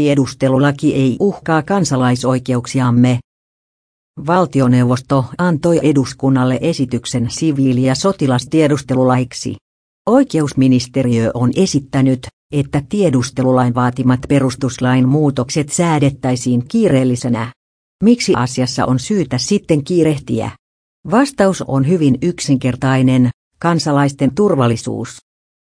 Tiedustelulaki ei uhkaa kansalaisoikeuksiamme. Valtioneuvosto antoi eduskunnalle esityksen siviili- ja sotilastiedustelulaiksi. Oikeusministeriö on esittänyt, että tiedustelulain vaatimat perustuslain muutokset säädettäisiin kiireellisenä. Miksi asiassa on syytä sitten kiirehtiä? Vastaus on hyvin yksinkertainen, kansalaisten turvallisuus.